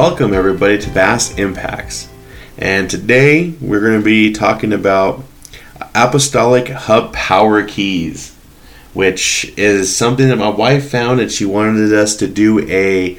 Welcome, everybody, to Fast Impacts. And today we're going to be talking about Apostolic Hub Power Keys, which is something that my wife found and she wanted us to do a,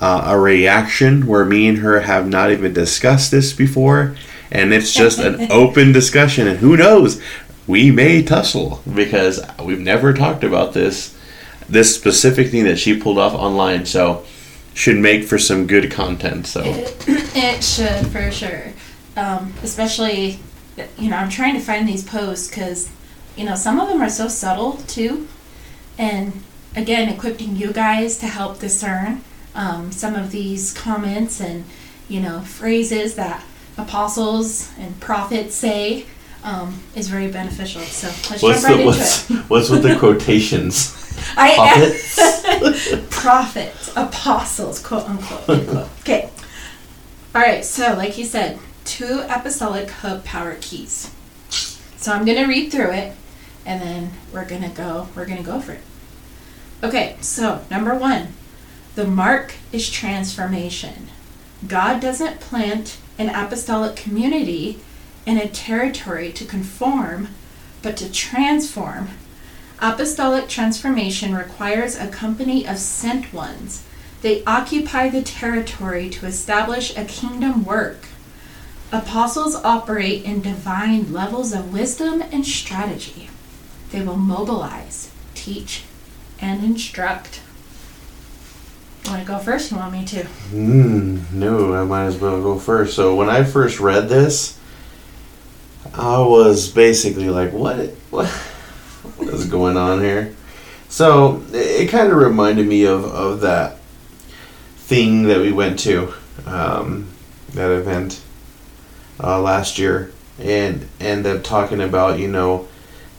uh, a reaction where me and her have not even discussed this before. And it's just an open discussion. And who knows, we may tussle because we've never talked about this this specific thing that she pulled off online. So should make for some good content. So It, it should for sure, um, especially you know I'm trying to find these posts because you know some of them are so subtle too, and again equipping you guys to help discern um, some of these comments and you know phrases that apostles and prophets say um, is very beneficial. So let's what's jump right the into what's, it. what's with the quotations? I Prophets? prophets, apostles, quote unquote. end. Okay. All right. So, like you said, two apostolic hub power keys. So I'm gonna read through it, and then we're gonna go. We're gonna go for it. Okay. So number one, the mark is transformation. God doesn't plant an apostolic community in a territory to conform, but to transform Apostolic transformation requires a company of sent ones. They occupy the territory to establish a kingdom work. Apostles operate in divine levels of wisdom and strategy. They will mobilize, teach, and instruct. Want to go first? You want me to? Mm, no, I might as well go first. So when I first read this, I was basically like, "What? What? What is going on here?" So it, kind of reminded me of of that thing that we went to, um, that event uh, last year, and and them talking about you know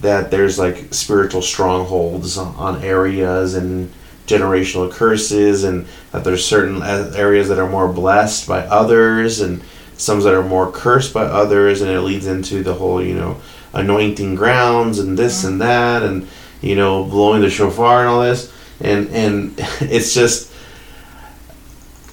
that there's like spiritual strongholds on, on areas and generational curses and that there's certain areas that are more blessed by others and some that are more cursed by others and it leads into the whole you know anointing grounds and this and that and you know blowing the shofar and all this. And and it's just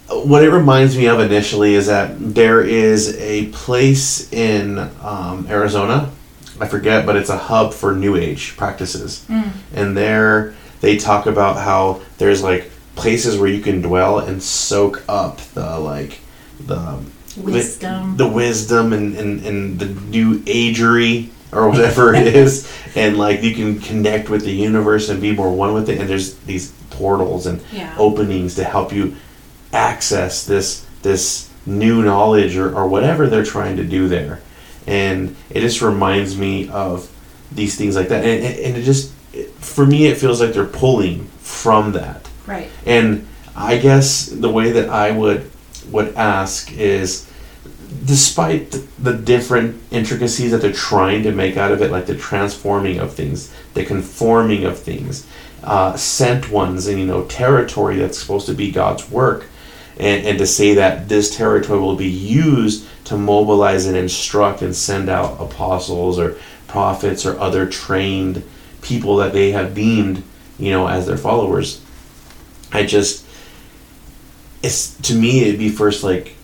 what it reminds me of initially is that there is a place in um, Arizona I forget but it's a hub for new age practices. And there they talk about how there's like places where you can dwell and soak up the like the Wisdom. the, the wisdom and, and, and the new agery or whatever it is and like you can connect with the universe and be more one with it and there's these portals and Yeah. openings to help you access this this new knowledge or, or whatever they're trying to do there and it just reminds me of these things like that and, and and it just for me it feels like they're pulling from that Right. and I guess the way that I would would ask is despite the different intricacies that they're trying to make out of it, like the transforming of things, the conforming of things, uh, sent ones, and you know, territory that's supposed to be God's work, and, and to say that this territory will be used to mobilize and instruct and send out apostles or prophets or other trained people that they have deemed, you know, as their followers. I just it's to me it'd be first like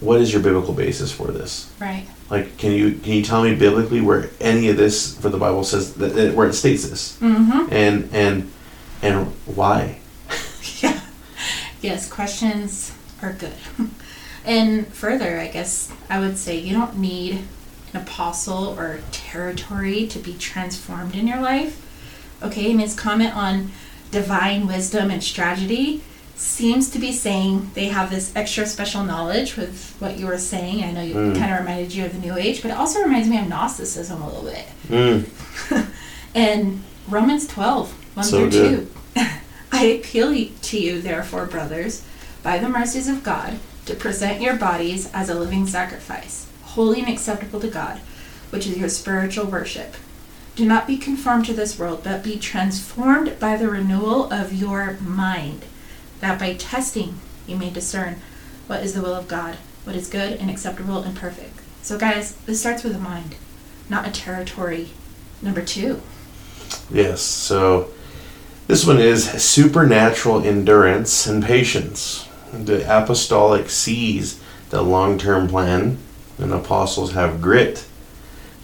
what is your biblical basis for this Right. like can you can you tell me biblically where any of this for the bible says that, that where it states this Mm-hmm. and and and why Yeah. Yes, questions are good. And further, I guess I would say you don't need an apostle or territory to be transformed in your life. Okay, and his comment on divine wisdom and strategy seems to be saying they have this extra special knowledge with what you were saying. I know you Mm. kind of reminded you of the New Age, but it also reminds me of Gnosticism a little bit. mm, And Romans 12, 1 So through good. 2. I appeal to you, therefore, brothers, by the mercies of God, to present your bodies as a living sacrifice, holy and acceptable to God, which is your spiritual worship. Do not be conformed to this world, but be transformed by the renewal of your mind, that by testing you may discern what is the will of God, what is good and acceptable and perfect. So, guys, this starts with the mind, not a territory. Number two. yes so this one is supernatural endurance and patience the apostolic sees the long term plan, and apostles have grit.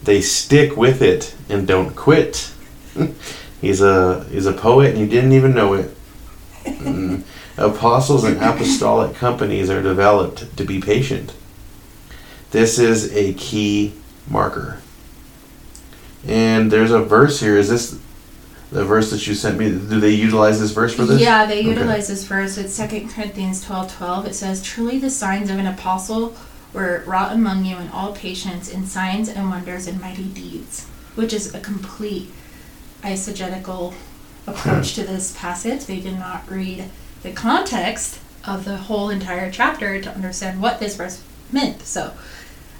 They stick with it and don't quit. he's a he's a poet and he didn't even know it. Mm. Apostles and apostolic companies are developed to be patient. This is a key marker. And there's a verse here. Is this the verse that you sent me? Do they utilize this verse for this? Yeah, they Okay. utilize this verse. It's Second Corinthians twelve twelve. It says, Truly the signs of an apostle were wrought among you in all patience, in signs and wonders and mighty deeds. Which is a complete eisegetical approach hmm. to this passage. They did not read the context of the whole entire chapter to understand what this verse meant. So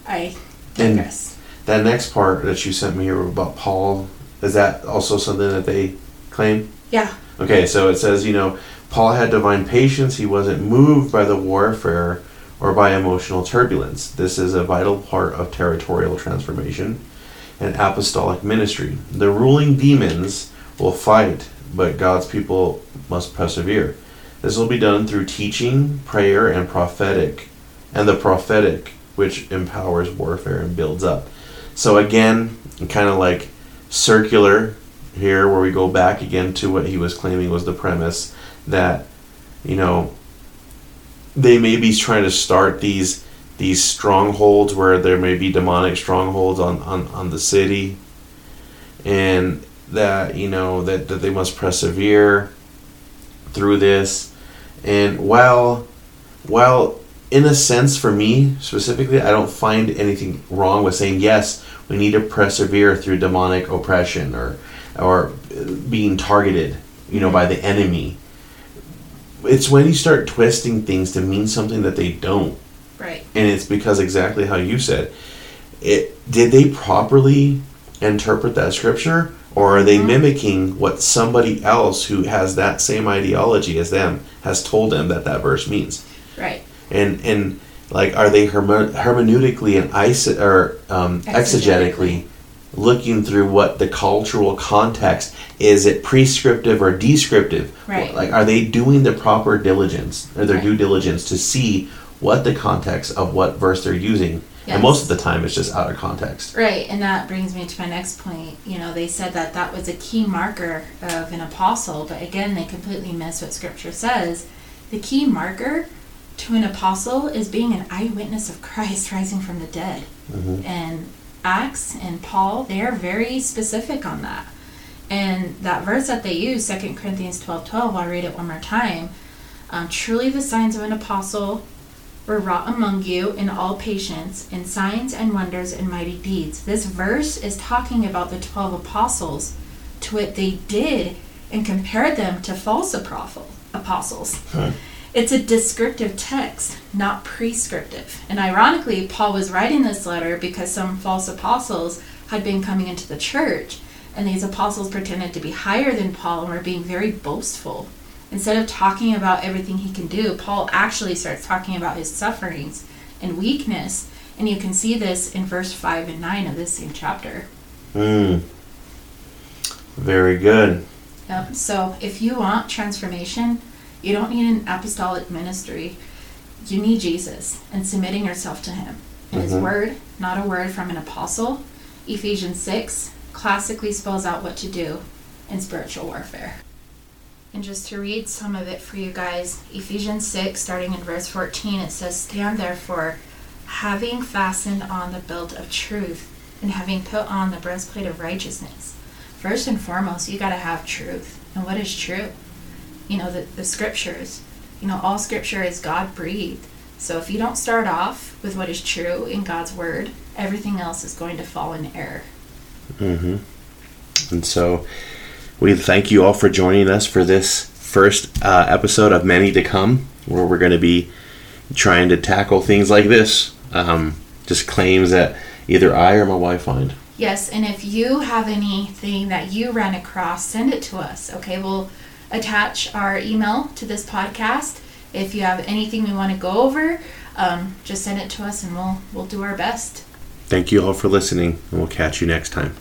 I And- digress. That next part that you sent me here about Paul, is that also something that they claim? Yeah. Okay, so it says, you know, Paul had divine patience. He wasn't moved by the warfare or by emotional turbulence. This is a vital part of territorial transformation and apostolic ministry. The ruling demons will fight, but God's people must persevere. This will be done through teaching, prayer, and prophetic, and the prophetic, which empowers warfare and builds up. So again, kind of like circular here, where we go back again to what he was claiming was the premise that, you know, they may be trying to start these these strongholds where there may be demonic strongholds on, on, on the city and that you know that, that they must persevere through this and while while in a sense for me specifically i don't find anything wrong with saying yes we need to persevere through demonic oppression or or being targeted you know by the enemy. It's when you start twisting things to mean something that they don't. Right. and it's because exactly how you said it did they properly interpret that scripture or are they Mhm. mimicking what somebody else who has that same ideology as them has told them that that verse means Right. and and like are they herme- hermeneutically and iso- or um, Exegetically. exegetically looking through what the cultural context is it prescriptive or descriptive Right. like are they doing the proper diligence or their Right. due diligence to see what the context of what verse they're using and most of the time it's just out of context Right, and that brings me to my next point. You know, they said that that was a key marker of an apostle, but again, they completely miss what scripture says. The key marker to an apostle is being an eyewitness of Christ rising from the dead. Mhm. And Acts and Paul, they are very specific on that. And that verse that they use, 2 Corinthians 12 12, I'll read it one more time. Um, Truly the signs of an apostle were wrought among you in all patience, in signs and wonders and mighty deeds. This verse is talking about the 12 apostles, to what they did, and compared them to false apostles. apostles. Huh. It's a descriptive text, not prescriptive. And ironically, Paul was writing this letter because some false apostles had been coming into the church, and these apostles pretended to be higher than Paul and were being very boastful. Instead of talking about everything he can do, Paul actually starts talking about his sufferings and weakness. And you can see this in verse 5 and 9 of this same chapter. mm. very good Yep. So if you want transformation, you don't need an apostolic ministry. You need Jesus and submitting yourself to him. And his Mhm. word, not a word from an apostle. Ephesians 6 classically spells out what to do in spiritual warfare. And just to read some of it for you guys, Ephesians 6, starting in verse 14, it says, Stand therefore, having fastened on the belt of truth, and having put on the breastplate of righteousness. First and foremost, you got to have truth. And what is true? You know, the, the scriptures. You know, all scripture is God breathed. So if you don't start off with what is true in God's word, everything else is going to fall in error. Mm hmm. And so we thank you all for joining us for this first uh, episode of many to come, where we're going to be trying to tackle things like this. Um, just claims that either I or my wife find. Yes, and if you have anything that you ran across, send it to us. Okay, we'll attach our email to this podcast. If you have anything we want to go over, um, just send it to us and we'll we'll do our best. Thank you all for listening, and we'll catch you next time.